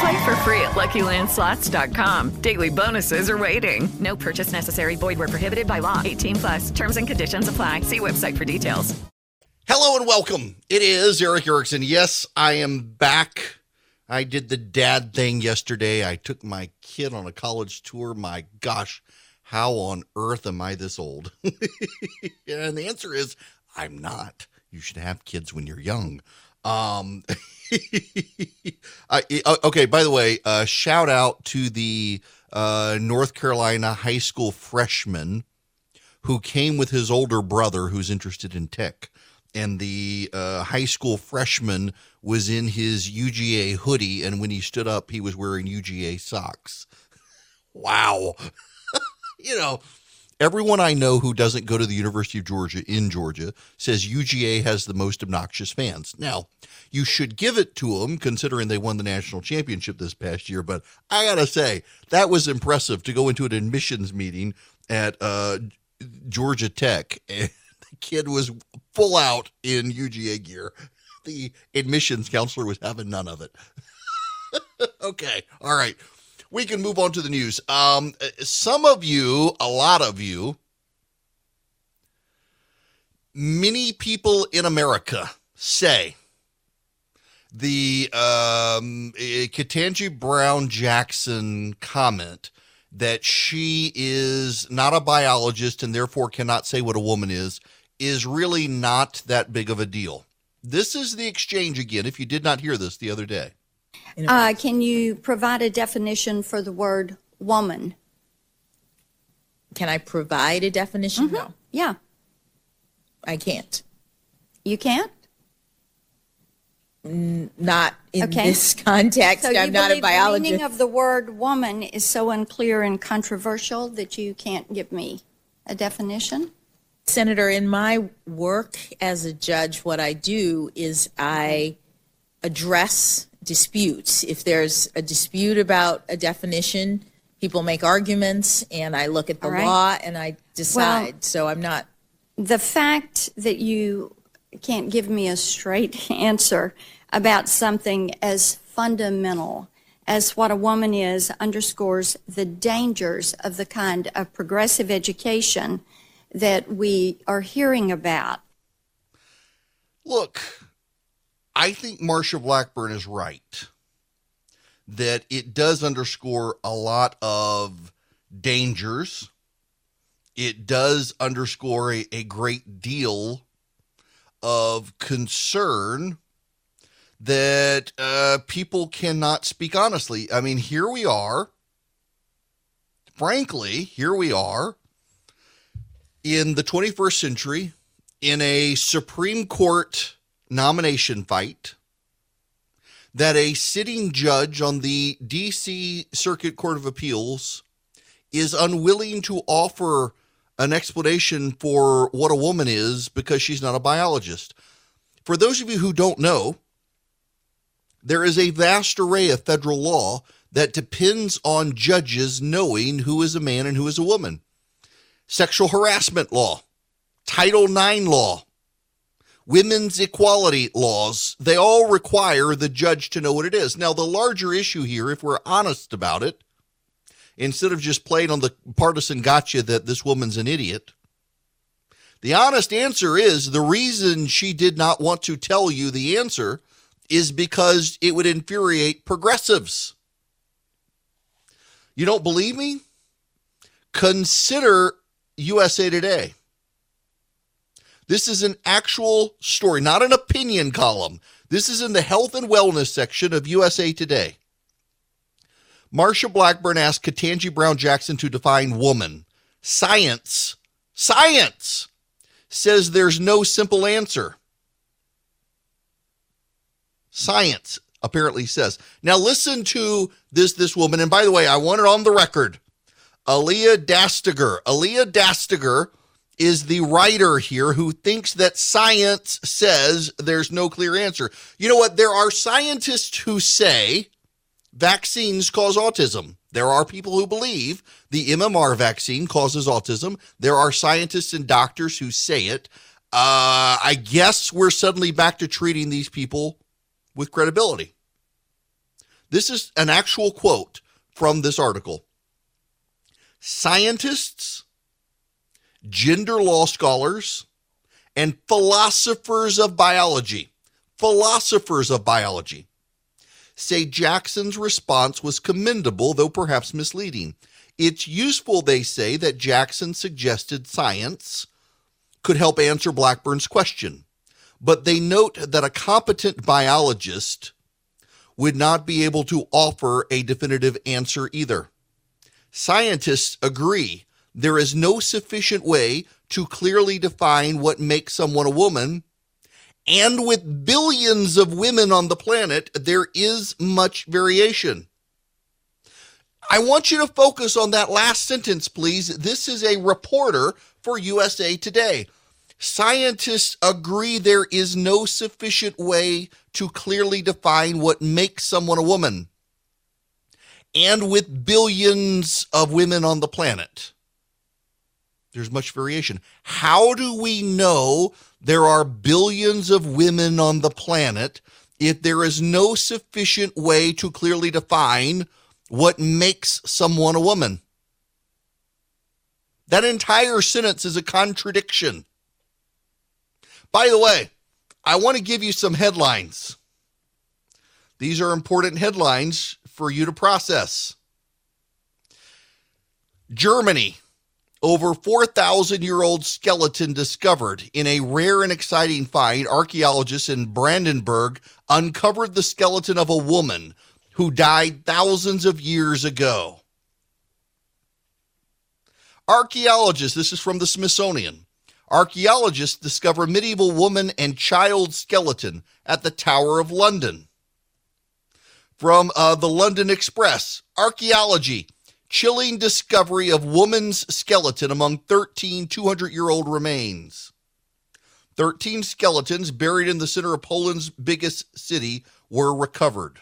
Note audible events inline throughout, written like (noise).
Play for free at LuckyLandSlots.com. Daily bonuses are waiting. No purchase necessary. Void where prohibited by law. 18 plus. Terms and conditions apply. See website for details. Hello and welcome. It is Erick Erickson. Yes, I am back. I did the dad thing yesterday. I took my kid on a college tour. My gosh, how on earth am I this old? (laughs) and the answer is I'm not. You should have kids when you're young. Um, (laughs) I, okay, by the way, uh, shout out to the uh, North Carolina high school freshman who came with his older brother who's interested in tech. And the uh, high school freshman was in his UGA hoodie, and when he stood up, he was wearing UGA socks. (laughs) wow. (laughs) you know, everyone I know who doesn't go to the University of Georgia in Georgia says UGA has the most obnoxious fans. Now, you should give it to them considering they won the national championship this past year, but I got to say, that was impressive to go into an admissions meeting at uh, Georgia Tech and (laughs) the kid was full out in UGA gear. The admissions counselor was having none of it. (laughs) okay, all right we can move on to the news. Um, some of you, a lot of you, many people in America say the um, Ketanji Brown Jackson comment that she is not a biologist and therefore cannot say what a woman is is really not that big of a deal. This is the exchange again, if you did not hear this the other day. Uh, can you provide a definition for the word woman? Can I provide a definition? Mm-hmm. No. Yeah. I can't. You can't? N- not in okay. this (laughs) context. So I'm not a biologist. The meaning of the word woman is so unclear and controversial that you can't give me a definition? Senator, in my work as a judge, what I do is I address disputes. If there's a dispute about a definition, people make arguments, and I look at the right. law and I decide. Well, so I'm not. The fact that you can't give me a straight (laughs) answer about something as fundamental as what a woman is underscores the dangers of the kind of progressive education that we are hearing about. Look, I think Marsha Blackburn is right that it does underscore a lot of dangers. It does underscore a, a great deal of concern that uh, people cannot speak honestly. I mean, here we are. Frankly, here we are in the 21st century in a Supreme Court nomination fight that a sitting judge on the D.C. Circuit Court of Appeals is unwilling to offer an explanation for what a woman is because she's not a biologist. For those of you who don't know, there is a vast array of federal law that depends on judges knowing who is a man and who is a woman. Sexual harassment law, Title IX law, women's equality laws, they all require the judge to know what it is. Now, the larger issue here, if we're honest about it, instead of just playing on the partisan gotcha that this woman's an idiot, the honest answer is the reason she did not want to tell you the answer is because it would infuriate progressives. You don't believe me? Consider USA Today. This is an actual story, not an opinion column. This is in the health and wellness section of USA Today. Marsha Blackburn asked Ketanji Brown Jackson to define woman. Science, science says there's no simple answer. Science apparently says. Now listen to this this woman, and by the way, I want it on the record. Alia Dastagir. Alia Dastagir is the writer here who thinks that science says there's no clear answer. You know what? There are scientists who say vaccines cause autism. There are people who believe the MMR vaccine causes autism. There are scientists and doctors who say it. Uh, I guess we're suddenly back to treating these people with credibility. This is an actual quote from this article. Scientists, gender law scholars, and philosophers of biology, philosophers of biology, say Jackson's response was commendable, though perhaps misleading. It's useful, they say, that Jackson suggested science could help answer Blackburn's question but they note that a competent biologist would not be able to offer a definitive answer either. Scientists agree there is no sufficient way to clearly define what makes someone a woman. And with billions of women on the planet, there is much variation. I want you to focus on that last sentence, please. This is a reporter for USA Today. Scientists agree there is no sufficient way to clearly define what makes someone a woman. And with billions of women on the planet, there's much variation. How do we know there are billions of women on the planet if there is no sufficient way to clearly define what makes someone a woman? That entire sentence is a contradiction. By the way, I want to give you some headlines. These are important headlines for you to process. Germany, over 4,000 year old skeleton discovered in a rare and exciting find. Archaeologists in Brandenburg uncovered the skeleton of a woman who died thousands of years ago. Archaeologists, this is from the Smithsonian, archaeologists discover medieval woman and child skeleton at the Tower of London. From uh, the London Express, archaeology, chilling discovery of woman's skeleton among 13 200 year old remains. 13 skeletons buried in the center of Poland's biggest city were recovered.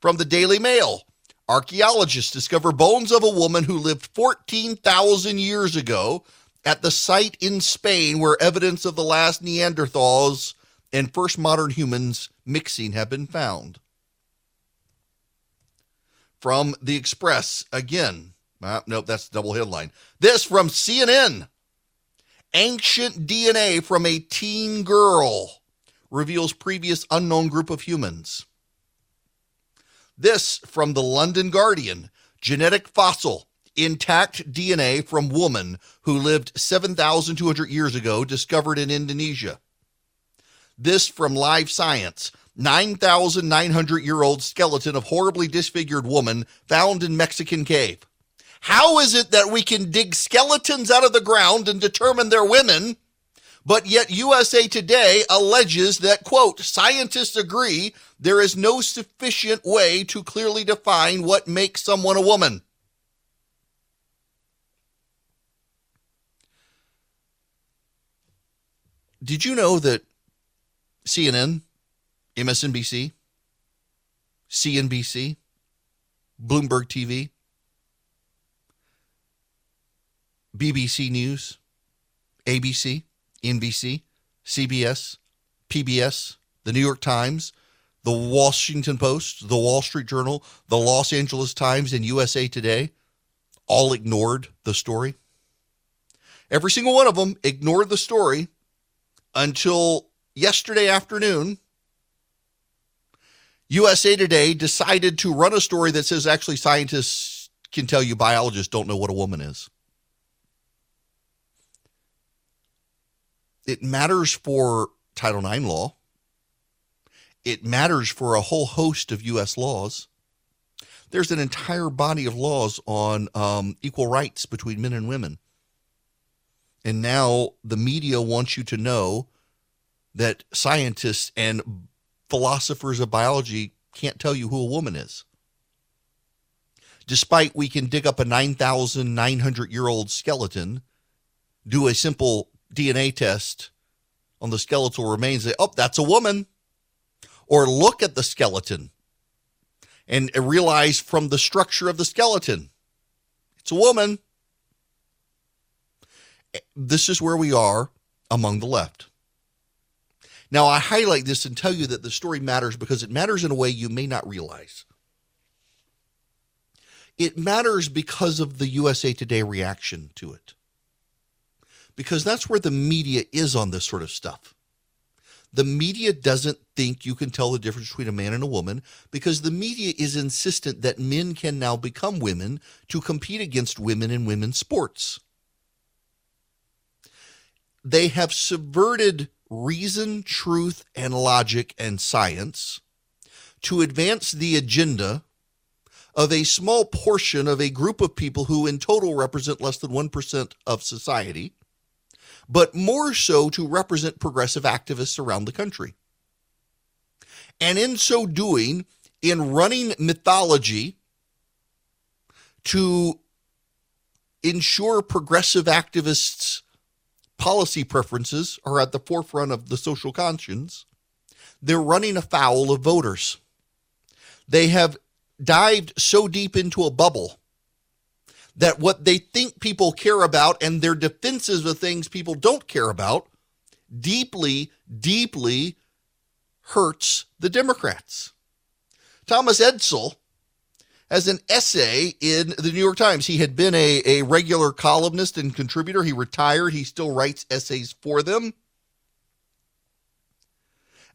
From the Daily Mail, archaeologists discover bones of a woman who lived 14,000 years ago at the site in Spain where evidence of the last Neanderthals and first modern humans mixing have been found. From the Express, again, uh, nope, that's double headline. This from CNN. Ancient DNA from a teen girl reveals previous unknown group of humans. This from the London Guardian. Genetic fossil intact DNA from woman who lived 7,200 years ago, discovered in Indonesia. This from Live Science. 9,900 year old skeleton of horribly disfigured woman found in Mexican cave. How is it that we can dig skeletons out of the ground and determine they're women, but yet USA Today alleges that, quote, scientists agree there is no sufficient way to clearly define what makes someone a woman? Did you know that CNN, MSNBC, CNBC, Bloomberg TV, BBC News, ABC, NBC, CBS, PBS, the New York Times, the Washington Post, the Wall Street Journal, the Los Angeles Times, and USA Today all ignored the story? Every single one of them ignored the story until yesterday afternoon. USA Today decided to run a story that says actually scientists can tell you biologists don't know what a woman is. It matters for Title IX law. It matters for a whole host of U.S. laws. There's an entire body of laws on um, equal rights between men and women. And now the media wants you to know that scientists and philosophers of biology can't tell you who a woman is. Despite we can dig up a 9,900 year old skeleton, do a simple DNA test on the skeletal remains, say, oh, that's a woman. Or look at the skeleton and realize from the structure of the skeleton, it's a woman. This is where we are among the left. Now, I highlight this and tell you that the story matters because it matters in a way you may not realize. It matters because of the USA Today reaction to it. Because that's where the media is on this sort of stuff. The media doesn't think you can tell the difference between a man and a woman because the media is insistent that men can now become women to compete against women in women's sports. They have subverted reason, truth, and logic and science to advance the agenda of a small portion of a group of people who in total represent less than 1% of society, but more so to represent progressive activists around the country. And in so doing, in running mythology to ensure progressive activists' policy preferences are at the forefront of the social conscience, they're running afoul of voters. They have dived so deep into a bubble that what they think people care about and their defenses of things people don't care about deeply, deeply hurts the Democrats. Thomas Edsall as an essay in the New York Times. He had been a, a regular columnist and contributor. He retired. He still writes essays for them.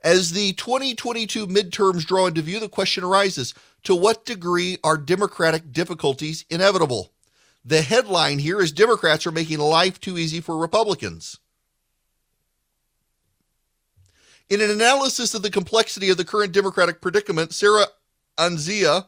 As the 2022 midterms draw into view, the question arises to what degree are Democratic difficulties inevitable? The headline here is Democrats are making life too easy for Republicans. In an analysis of the complexity of the current Democratic predicament, Sarah Anzia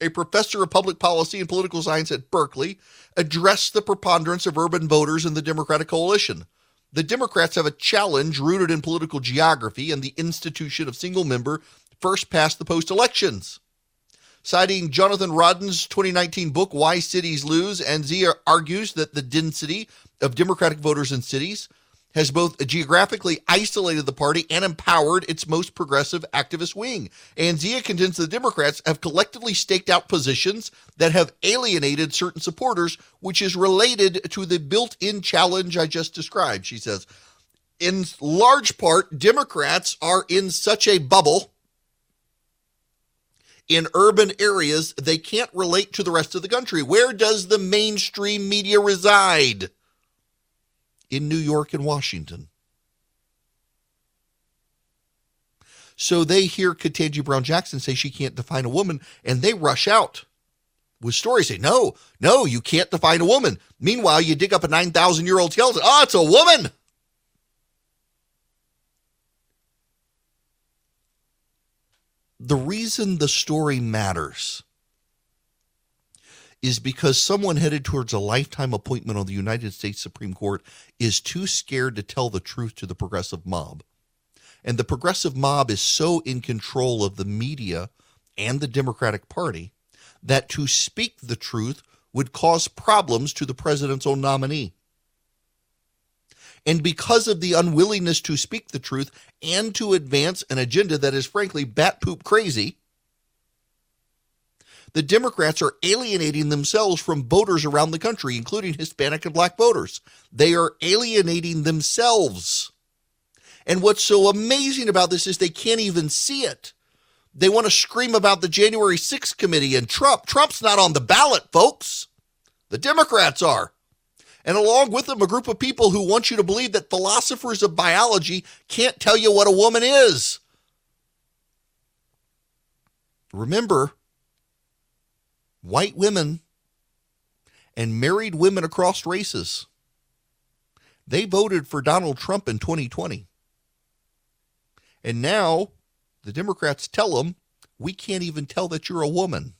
a professor of public policy and political science at Berkeley, addressed the preponderance of urban voters in the Democratic coalition. The Democrats have a challenge rooted in political geography and the institution of single member first past the post elections. Citing Jonathan Rodden's 2019 book, Why Cities Lose, Anzia argues that the density of Democratic voters in cities has both geographically isolated the party and empowered its most progressive activist wing. Anzia contends the Democrats have collectively staked out positions that have alienated certain supporters, which is related to the built in challenge I just described. She says, in large part, Democrats are in such a bubble in urban areas, they can't relate to the rest of the country. Where does the mainstream media reside? In New York and Washington. So they hear Ketanji Brown Jackson say she can't define a woman, and they rush out with stories say, no, no, you can't define a woman. Meanwhile, you dig up a 9,000 year old skeleton. Oh, it's a woman. The reason the story matters is because someone headed towards a lifetime appointment on the United States Supreme Court is too scared to tell the truth to the progressive mob. And the progressive mob is so in control of the media and the Democratic Party that to speak the truth would cause problems to the president's own nominee. And because of the unwillingness to speak the truth and to advance an agenda that is frankly bat poop crazy, the Democrats are alienating themselves from voters around the country, including Hispanic and black voters. They are alienating themselves. And what's so amazing about this is they can't even see it. They want to scream about the January 6th committee and Trump. Trump's not on the ballot, folks. The Democrats are. And along with them, a group of people who want you to believe that philosophers of biology can't tell you what a woman is. Remember, white women and married women across races They voted for Donald Trump in 2020. And now the Democrats tell them, we can't even tell that you're a woman.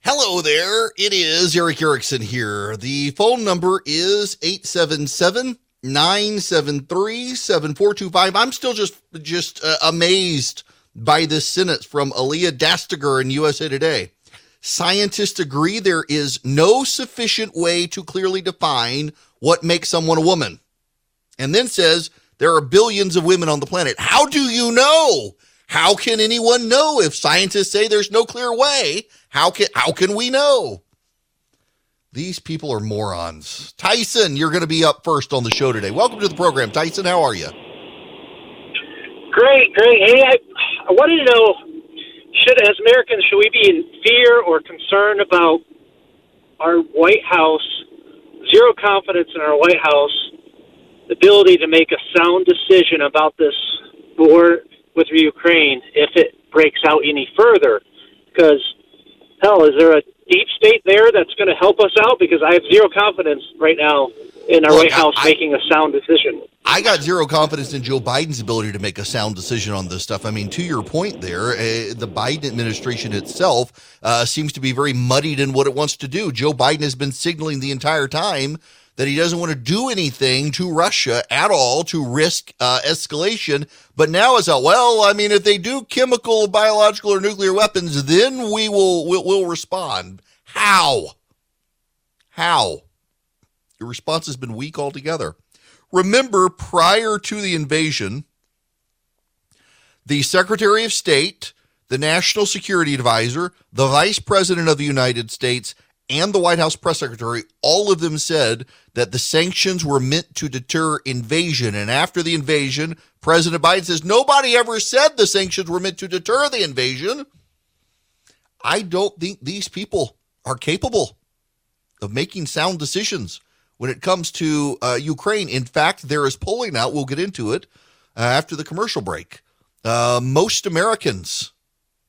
Hello there. It is Erick Erickson here. The phone number is 877 973 7425. I'm still just just uh, amazed by this sentence from Alia Dastagir in USA Today. Scientists agree there is no sufficient way to clearly define what makes someone a woman. And then says there are billions of women on the planet. How do you know? How can anyone know if scientists say there's no clear way? How can how can we know? These people are morons. Tyson, you're going to be up first on the show today. Welcome to the program, Tyson. How are you? Great, great. Hey, I, I wanted to know should as Americans should we be in fear or concern about our White House zero confidence in our White House ability to make a sound decision about this war with Ukraine if it breaks out any further? Because hell is there a deep state there that's going to help us out because I have zero confidence right now in our Look, White House I, making a sound decision. I got zero confidence in Joe Biden's ability to make a sound decision on this stuff. I mean, to your point there, uh, the Biden administration itself uh, seems to be very muddied in what it wants to do. Joe Biden has been signaling the entire time that he doesn't want to do anything to Russia at all to risk uh, escalation. But now it's out. Well, I mean, if they do chemical, biological, or nuclear weapons, then we will we'll, we'll respond. How? How? Your response has been weak altogether. Remember, prior to the invasion, the Secretary of State, the National Security Advisor, the Vice President of the United States, and the White House press secretary, all of them said that the sanctions were meant to deter invasion. And after the invasion, President Biden says nobody ever said the sanctions were meant to deter the invasion. I don't think these people are capable of making sound decisions when it comes to uh, Ukraine. In fact, there is polling out, we'll get into it uh, after the commercial break. Uh, most Americans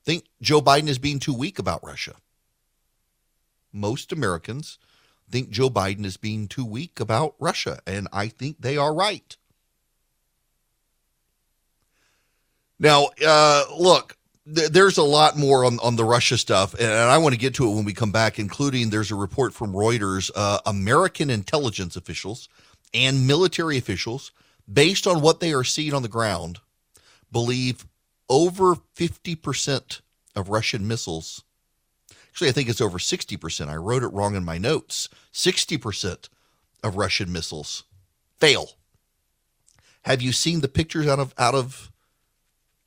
think Joe Biden is being too weak about Russia most Americans think Joe Biden is being too weak about Russia, and I think they are right. Now, uh, look, th- there's a lot more on, on the Russia stuff, and I want to get to it when we come back, including there's a report from Reuters uh, American intelligence officials and military officials, based on what they are seeing on the ground, believe over 50% of Russian missiles Actually, I think it's over 60%. I wrote it wrong in my notes. 60% of Russian missiles fail. Have you seen the pictures out of out of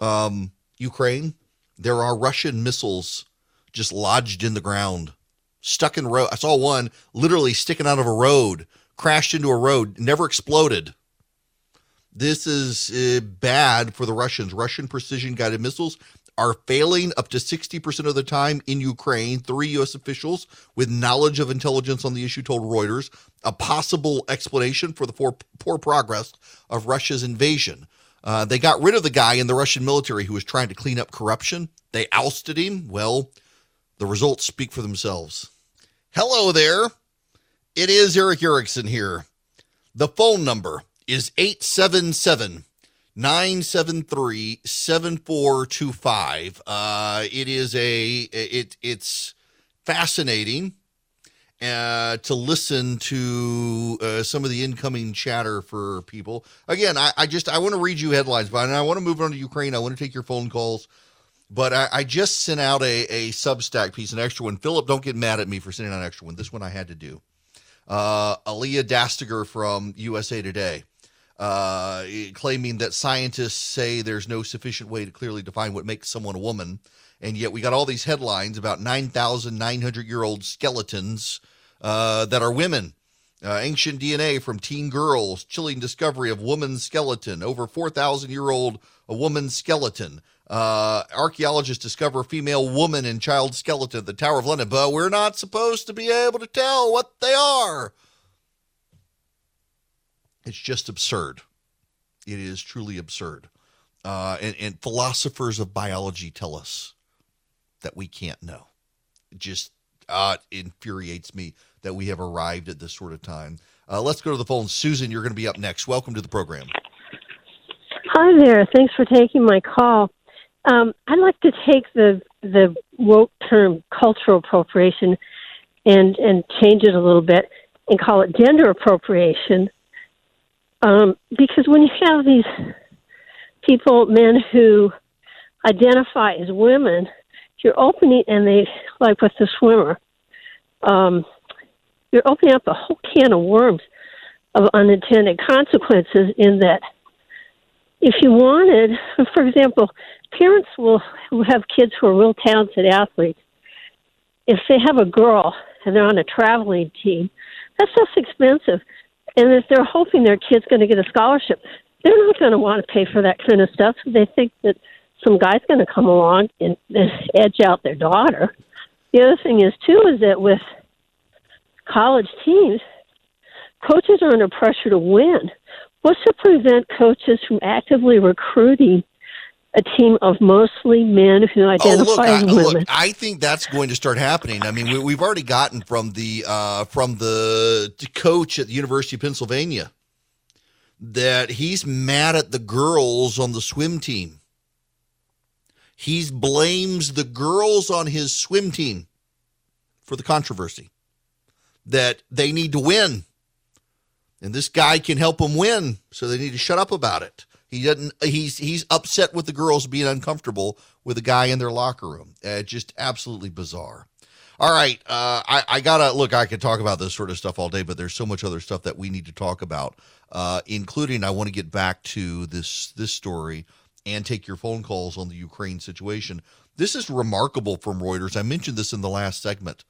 um, Ukraine? There are Russian missiles just lodged in the ground, stuck in road. I saw one literally sticking out of a road, crashed into a road, never exploded. This is uh, bad for the Russians. Russian precision guided missiles are failing up to 60% of the time in Ukraine. Three U.S. officials with knowledge of intelligence on the issue told Reuters a possible explanation for the poor, poor progress of Russia's invasion. Uh, they got rid of the guy in the Russian military who was trying to clean up corruption. They ousted him. Well, the results speak for themselves. Hello there. It is Erick Erickson here. The phone number is 877- 973 7425. Uh, it is a, it, it's fascinating uh, to listen to uh, some of the incoming chatter for people. Again, I, I just, I want to read you headlines, but I want to move on to Ukraine. I want to take your phone calls. But I, I just sent out a, a Substack piece, an extra one. Philip, don't get mad at me for sending out an extra one. This one I had to do. Uh, Alia Dastagir from USA Today uh, claiming that scientists say there's no sufficient way to clearly define what makes someone a woman. And yet we got all these headlines about 9,900 year old skeletons uh, that are women. Uh, ancient DNA from teen girls, chilling discovery of woman's skeleton, over 4,000 year old a woman's skeleton. Uh, archaeologists discover female woman and child skeleton at the Tower of London, but we're not supposed to be able to tell what they are. It's just absurd. It is truly absurd. Uh, and, and philosophers of biology tell us that we can't know. It just uh, infuriates me that we have arrived at this sort of time. Uh, let's go to the phone. Susan, you're going to be up next. Welcome to the program. Hi there. Thanks for taking my call. Um, I'd like to take the the woke term cultural appropriation and and change it a little bit and call it gender appropriation. Um, because when you have these people, men who identify as women, you're opening, and they like with the swimmer, um, you're opening up a whole can of worms of unintended consequences. In that, if you wanted, (laughs) for example, parents will who have kids who are real talented athletes. If they have a girl and they're on a traveling team, that's less expensive. And if they're hoping their kid's going to get a scholarship, they're not going to want to pay for that kind of stuff. They think that some guy's going to come along and, and edge out their daughter. The other thing is too is that with college teams, coaches are under pressure to win. What's to prevent coaches from actively recruiting a team of mostly men who identify oh, look, as women? look, I think that's going to start happening. I mean, we, we've already gotten from the uh, from the coach at the University of Pennsylvania that he's mad at the girls on the swim team. He blames the girls on his swim team for the controversy that they need to win. And this guy can help them win, so they need to shut up about it. He doesn't. He's he's upset with the girls being uncomfortable with a guy in their locker room. Uh, just absolutely bizarre. All right, uh, I, I gotta look. I could talk about this sort of stuff all day, but there's so much other stuff that we need to talk about, uh, including I want to get back to this this story and take your phone calls on the Ukraine situation. This is remarkable from Reuters. I mentioned this in the last segment.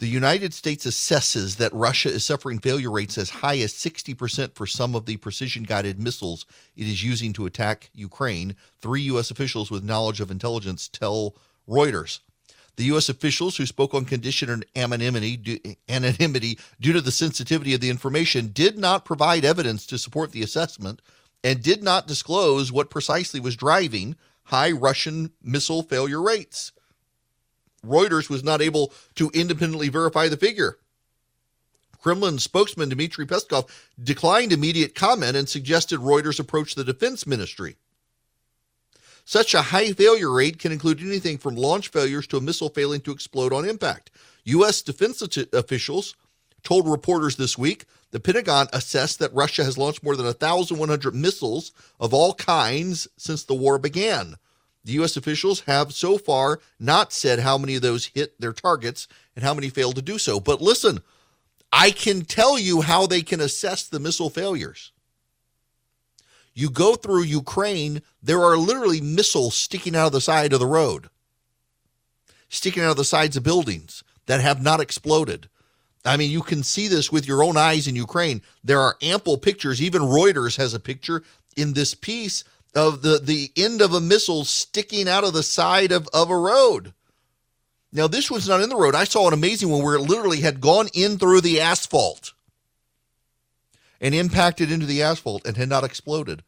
The United States assesses that Russia is suffering failure rates as high as 60% for some of the precision guided missiles it is using to attack Ukraine. Three U.S. officials with knowledge of intelligence tell Reuters. The U.S. officials who spoke on condition anonymity, anonymity due to the sensitivity of the information did not provide evidence to support the assessment and did not disclose what precisely was driving high Russian missile failure rates. Reuters was not able to independently verify the figure. Kremlin spokesman Dmitry Peskov declined immediate comment and suggested Reuters approach the defense ministry. Such a high failure rate can include anything from launch failures to a missile failing to explode on impact. U.S. defense officials told reporters this week the Pentagon assessed that Russia has launched more than 1,100 missiles of all kinds since the war began. The U.S. officials have so far not said how many of those hit their targets and how many failed to do so. But listen, I can tell you how they can assess the missile failures. You go through Ukraine, there are literally missiles sticking out of the side of the road, sticking out of the sides of buildings that have not exploded. I mean, you can see this with your own eyes in Ukraine. There are ample pictures. Even Reuters has a picture in this piece of the, the end of a missile sticking out of the side of, of a road. Now, this one's not in the road. I saw an amazing one where it literally had gone in through the asphalt and impacted into the asphalt and had not exploded.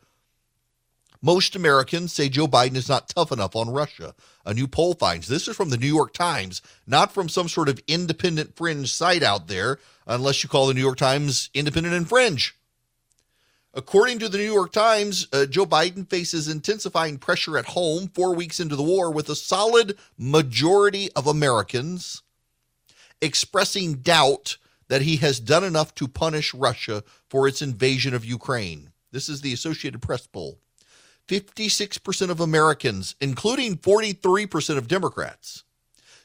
Most Americans say Joe Biden is not tough enough on Russia. A new poll finds this is from the New York Times, not from some sort of independent fringe site out there, unless you call the New York Times independent and fringe. According to the New York Times, uh, Joe Biden faces intensifying pressure at home four weeks into the war, with a solid majority of Americans expressing doubt that he has done enough to punish Russia for its invasion of Ukraine. This is the Associated Press poll. 56% of Americans, including 43% of Democrats,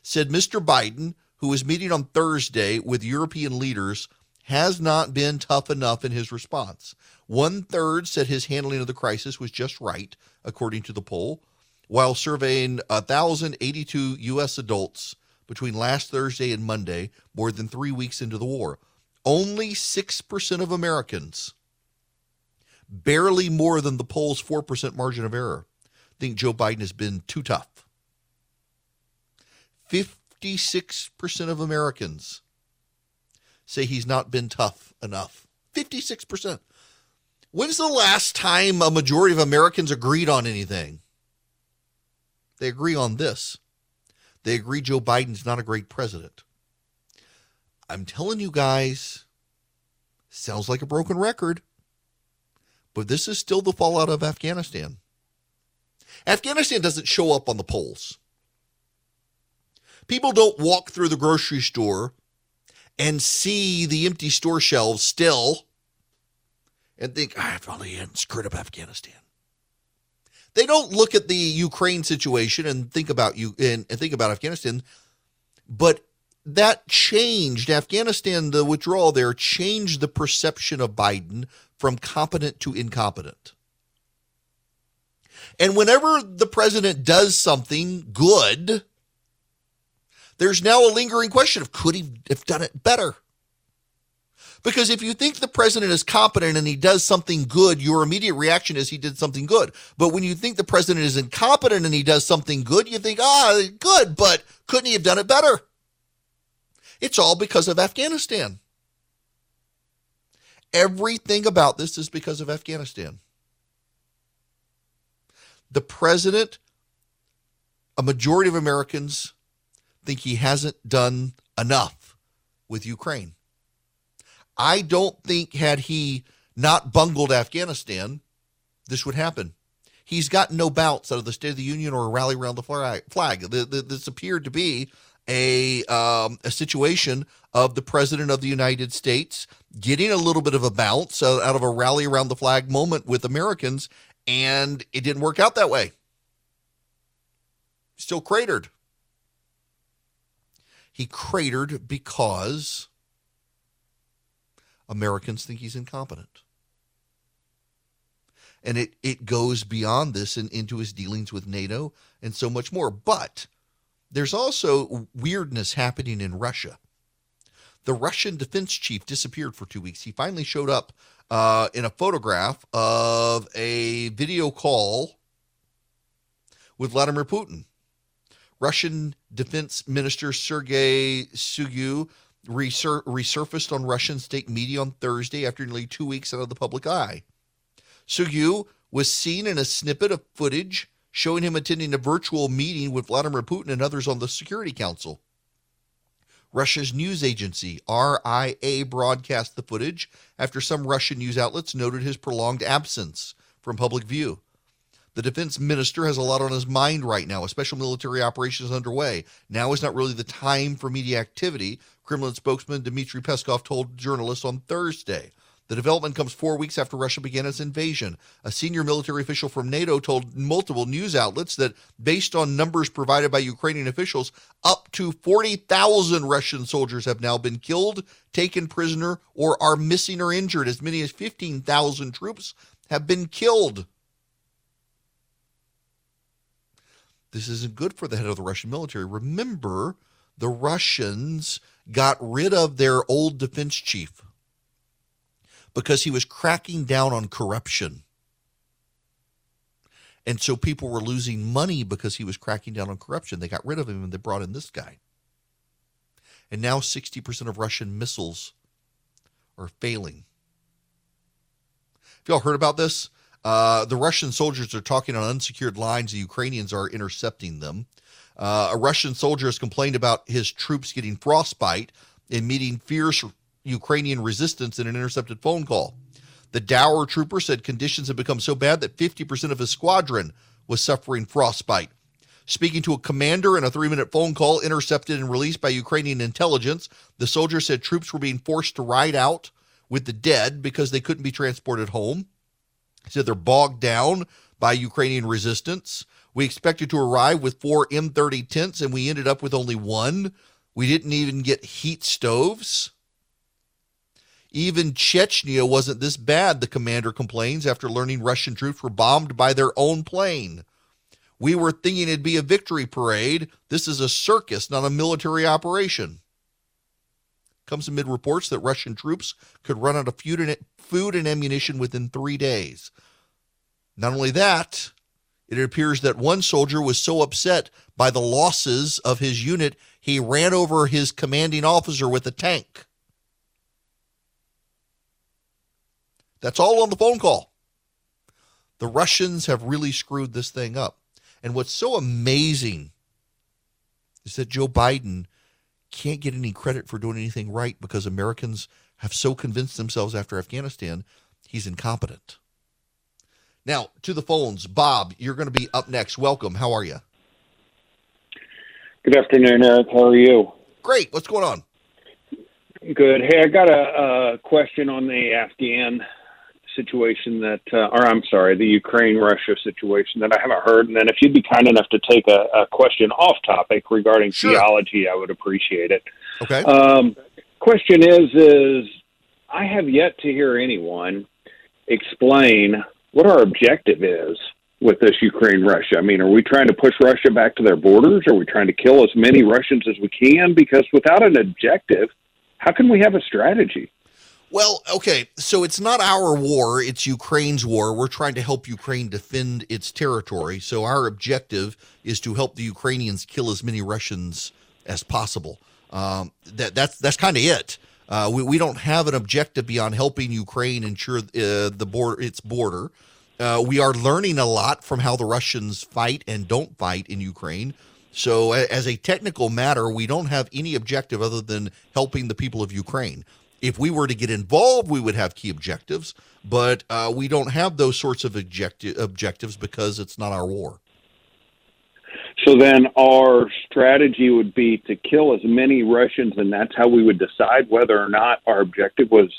said Mr. Biden, who is meeting on Thursday with European leaders, has not been tough enough in his response. One third said his handling of the crisis was just right, according to the poll, while surveying 1,082 U.S. adults between last Thursday and Monday, more than three weeks into the war. Only 6% of Americans, barely more than the poll's 4% margin of error, think Joe Biden has been too tough. 56% of Americans say he's not been tough enough. 56%. When's the last time a majority of Americans agreed on anything? They agree on this. They agree Joe Biden's not a great president. I'm telling you guys, sounds like a broken record, but this is still the fallout of Afghanistan. Afghanistan doesn't show up on the polls. People don't walk through the grocery store and see the empty store shelves still and think, ah, if only hadn't screwed up Afghanistan. They don't look at the Ukraine situation and think about you and, and think about Afghanistan, but that changed Afghanistan. The withdrawal there changed the perception of Biden from competent to incompetent. And whenever the president does something good, there's now a lingering question of could he have done it better? Because if you think the president is competent and he does something good, your immediate reaction is he did something good. But when you think the president is incompetent and he does something good, you think, ah, good, but couldn't he have done it better? It's all because of Afghanistan. Everything about this is because of Afghanistan. The president, a majority of Americans think he hasn't done enough with Ukraine. I don't think, had he not bungled Afghanistan, this would happen. He's gotten no bounce out of the State of the Union or a rally around the flag. This appeared to be a um, a situation of the president of the United States getting a little bit of a bounce out of a rally around the flag moment with Americans, and it didn't work out that way. Still cratered. He cratered because Americans think he's incompetent. And it, it goes beyond this and into his dealings with NATO and so much more. But there's also weirdness happening in Russia. The Russian defense chief disappeared for two weeks. He finally showed up uh, in a photograph of a video call with Vladimir Putin. Russian Defense Minister Sergei Shoigu resur- resurfaced on Russian state media on Thursday after nearly two weeks out of the public eye. Shoigu was seen in a snippet of footage showing him attending a virtual meeting with Vladimir Putin and others on the Security Council. Russia's news agency, RIA, broadcast the footage after some Russian news outlets noted his prolonged absence from public view. The defense minister has a lot on his mind right now. A special military operation is underway. Now is not really the time for media activity, Kremlin spokesman Dmitry Peskov told journalists on Thursday. The development comes four weeks after Russia began its invasion. A senior military official from NATO told multiple news outlets that, based on numbers provided by Ukrainian officials, up to 40,000 Russian soldiers have now been killed, taken prisoner, or are missing or injured. As many as 15,000 troops have been killed. This isn't good for the head of the Russian military. Remember, the Russians got rid of their old defense chief because he was cracking down on corruption. And so people were losing money because he was cracking down on corruption. They got rid of him and they brought in this guy. And now 60% of Russian missiles are failing. Have y'all heard about this? Uh, the Russian soldiers are talking on unsecured lines. The Ukrainians are intercepting them. Uh, a Russian soldier has complained about his troops getting frostbite and meeting fierce Ukrainian resistance in an intercepted phone call. The dour trooper said conditions had become so bad that 50% of his squadron was suffering frostbite. Speaking to a commander in a three minute phone call intercepted and released by Ukrainian intelligence, the soldier said troops were being forced to ride out with the dead because they couldn't be transported home. He said they're bogged down by Ukrainian resistance. We expected to arrive with four M30 tents and we ended up with only one. We didn't even get heat stoves. Even Chechnya wasn't this bad, the commander complains after learning Russian troops were bombed by their own plane. We were thinking it'd be a victory parade. This is a circus, not a military operation. Comes amid reports that Russian troops could run out of food and ammunition within three days. Not only that, it appears that one soldier was so upset by the losses of his unit, he ran over his commanding officer with a tank. That's all on the phone call. The Russians have really screwed this thing up. And what's so amazing is that Joe Biden can't get any credit for doing anything right because Americans have so convinced themselves after Afghanistan he's incompetent. Now, to the phones. Bob, you're going to be up next. Welcome. How are you? Good afternoon, Erick. How are you? Great. What's going on? Good. Hey, I got a, a question on the Afghan situation that, uh, or I'm sorry, the Ukraine Russia situation that I haven't heard. And then if you'd be kind enough to take a, a question off topic regarding Sure. theology, I would appreciate it. Okay. Um, question is, is I have yet to hear anyone explain what our objective is with this Ukraine Russia. I mean, are we trying to push Russia back to their borders? Are we trying to kill as many Russians as we can? Because without an objective, how can we have a strategy? Well, okay, so it's not our war, it's Ukraine's war. We're trying to help Ukraine defend its territory. So our objective is to help the Ukrainians kill as many Russians as possible. Um, that that's that's kind of it. Uh, we, we don't have an objective beyond helping Ukraine ensure uh, the border its border. Uh, we are learning a lot from how the Russians fight and don't fight in Ukraine. So, as a technical matter, we don't have any objective other than helping the people of Ukraine. If we were to get involved, we would have key objectives, but uh, we don't have those sorts of objecti- objectives because it's not our war. So then our strategy would be to kill as many Russians, and that's how we would decide whether or not our objective was.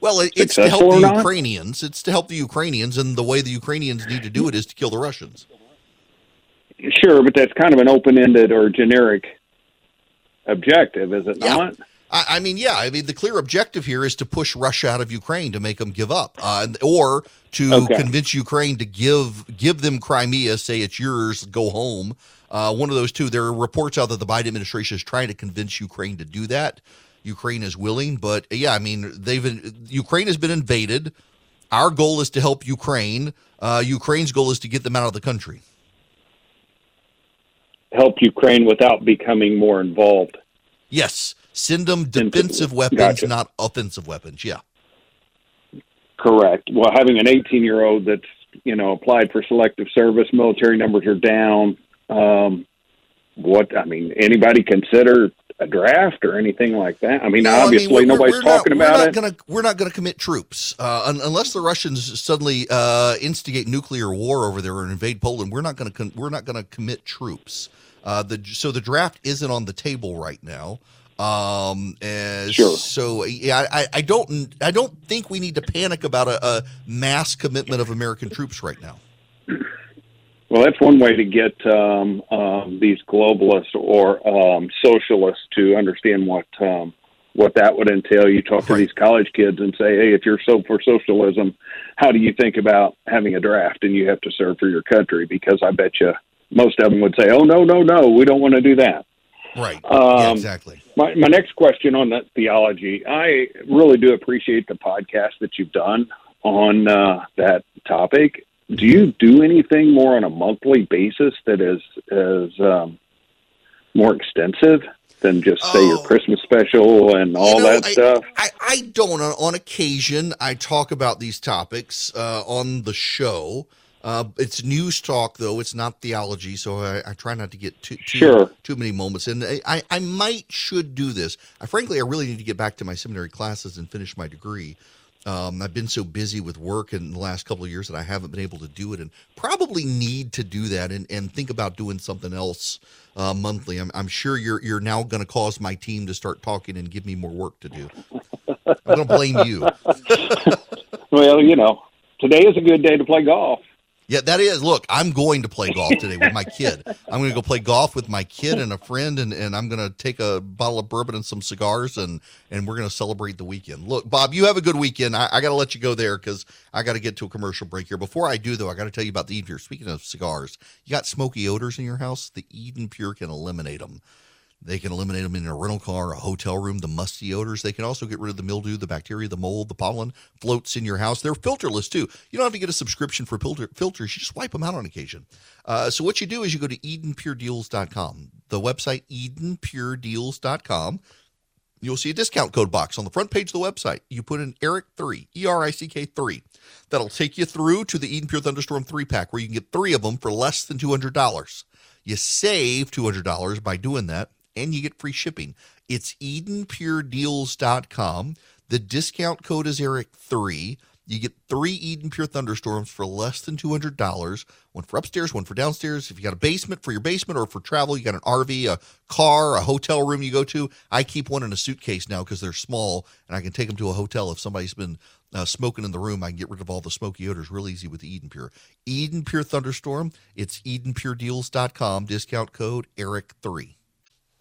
Well, it, it's to help the? Ukrainians. It's to help the Ukrainians, and the way the Ukrainians need to do it is to kill the Russians. Sure, but that's kind of an open ended or generic objective, is it not? I, I mean, yeah. I mean, the clear objective here is to push Russia out of Ukraine to make them give up, uh, or to Okay. convince Ukraine to give give them Crimea, say it's yours, go home. Uh, one of those two. There are reports out that the Biden administration is trying to convince Ukraine to do that. Ukraine is willing, but yeah, I mean, they've Ukraine has been invaded. Our goal is to help Ukraine. Uh, Ukraine's goal is to get them out of the country. Help Ukraine without becoming more involved. Yes, send them defensive weapons, Gotcha. not offensive weapons. Yeah. Correct. Well, having an 18 year old that's you know applied for selective service, military numbers are down. Um, what I mean, anybody consider a draft or anything like that? I mean, No, I mean, obviously we're- nobody's we're not- talking we're about not it. Gonna, we're not going to commit troops uh, un- unless the Russians suddenly uh, instigate nuclear war over there and invade Poland. We're not going to con- we're not going to commit troops. Uh, the so the draft isn't on the table right now. Um, Sure. So yeah, I, I don't I don't think we need to panic about a, a mass commitment of American troops right now. Well, that's one way to get um, um, these globalists or um, socialists to understand what um, what that would entail. You talk to these college kids and say, "Hey, if you're so for socialism, how do you think about having a draft and you have to serve for your country?" Because I bet you most of them would say, "Oh, no, no, no, we don't want to do that." Right. Um, yeah, exactly. My, my next question on that theology, I really do appreciate the podcast that you've done on uh, that topic. Do you do anything more on a monthly basis that is is um, more extensive than just say your Christmas special and all Oh. You know, that stuff? I, I don't. On, on occasion, I talk about these topics uh, on the show. Uh, it's news talk, though. It's not theology, so I, I try not to get too too, Sure. too many moments. And I- I, I might should do this. I frankly, I really need to get back to my seminary classes and finish my degree. Um, I've been so busy with work in the last couple of years that I haven't been able to do it, and probably need to do that and, and think about doing something else uh, monthly. I'm, I'm sure you're you're now going to cause my team to start talking and give me more work to do. I'm going to blame you. (laughs) Well, you know, today is a good day to play golf. Yeah, that is. Look, I'm going to play golf today with my kid. (laughs) I'm going to go play golf with my kid and a friend, and, and I'm going to take a bottle of bourbon and some cigars, and and we're going to celebrate the weekend. Look, Bob, you have a good weekend. I, I got to let you go there because I got to get to a commercial break here. Before I do, though, I got to tell you about the Eden Pure. Speaking of cigars, you got smoky odors in your house. The Eden Pure can eliminate them. They can eliminate them in a rental car, a hotel room, the musty odors. They can also get rid of the mildew, the bacteria, the mold, the pollen floats in your house. They're filterless too. You don't have to get a subscription for filter, filters. You just wipe them out on occasion. Uh, so what you do is you go to EdenPureDeals.com, the website EdenPureDeals.com. You'll see a discount code box on the front page of the website. You put in Erick3, E R I C K 3. That'll take you through to the Eden Pure Thunderstorm 3 pack where you can get three of them for less than $200. You save $200 by doing that, and you get free shipping. It's EdenPureDeals.com. The discount code is Erick3. You get three Eden Pure Thunderstorms for less than $200. One for upstairs, one for downstairs. If you got a basement for your basement or for travel, you got an RV, a car, a hotel room you go to. I keep one in a suitcase now because they're small and I can take them to a hotel. If somebody's been uh, smoking in the room, I can get rid of all the smoky odors real easy with the Eden Pure. Eden Pure Thunderstorm. It's EdenPureDeals.com. Discount code ERICK3.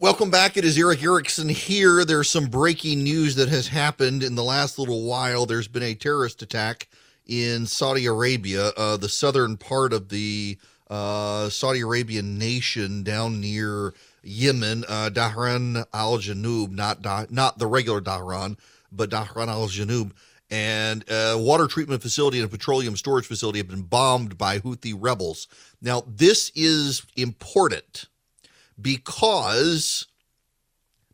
Welcome back. It is Erick Erickson here. There's some breaking news that has happened in the last little while. There's been a terrorist attack in Saudi Arabia, uh, the southern part of the uh, Saudi Arabian nation down near Yemen, uh, Dhahran al Janub, not da- not the regular Dhahran, but Dhahran al Janub. And a water treatment facility and a petroleum storage facility have been bombed by Houthi rebels. Now, this is important because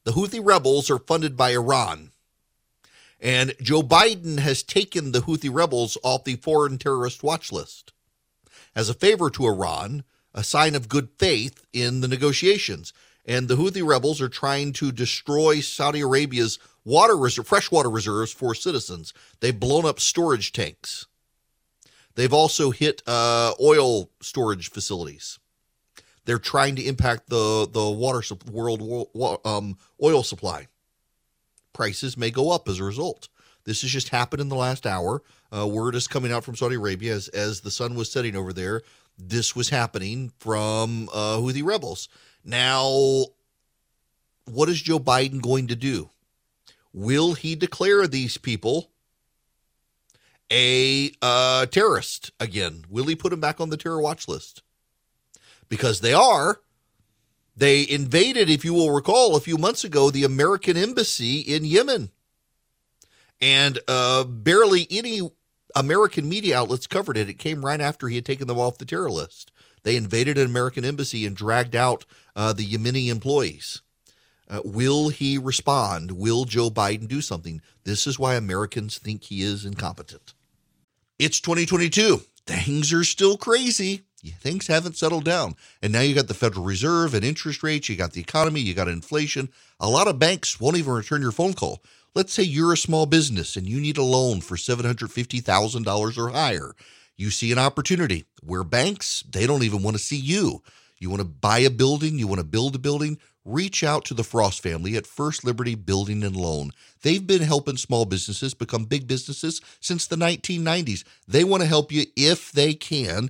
the Houthi rebels are funded by Iran. And Joe Biden has taken the Houthi rebels off the foreign terrorist watch list as a favor to Iran, a sign of good faith in the negotiations. And the Houthi rebels are trying to destroy Saudi Arabia's water freshwater reserves for citizens. They've blown up storage tanks. They've also hit uh, oil storage facilities. They're trying to impact the the water world um, oil supply. Prices may go up as a result. This has just happened in the last hour. Uh, word is coming out from Saudi Arabia as as the sun was setting over there. This was happening from uh, Houthi rebels. Now, what is Joe Biden going to do? Will he declare these people a uh, terrorist again? Will he put them back on the terror watch list? Because they are. They invaded, if you will recall, a few months ago, the American embassy in Yemen. And uh, barely any American media outlets covered it. It came right after he had taken them off the terror list. They invaded an American embassy and dragged out uh, the Yemeni employees. Uh, will he respond? Will Joe Biden do something? This is why Americans think he is incompetent. It's 2022. Things are still crazy things haven't settled down. And now you got the Federal Reserve and interest rates, you got the economy, you got inflation. A lot of banks won't even return your phone call. Let's say you're a small business and you need a loan for $750,000 or higher. You see an opportunity where banks, they don't even want to see you. You want to buy a building, you want to build a building, reach out to the Frost family at First Liberty Building and Loan. They've been helping small businesses become big businesses since the 1990s. They want to help you if they can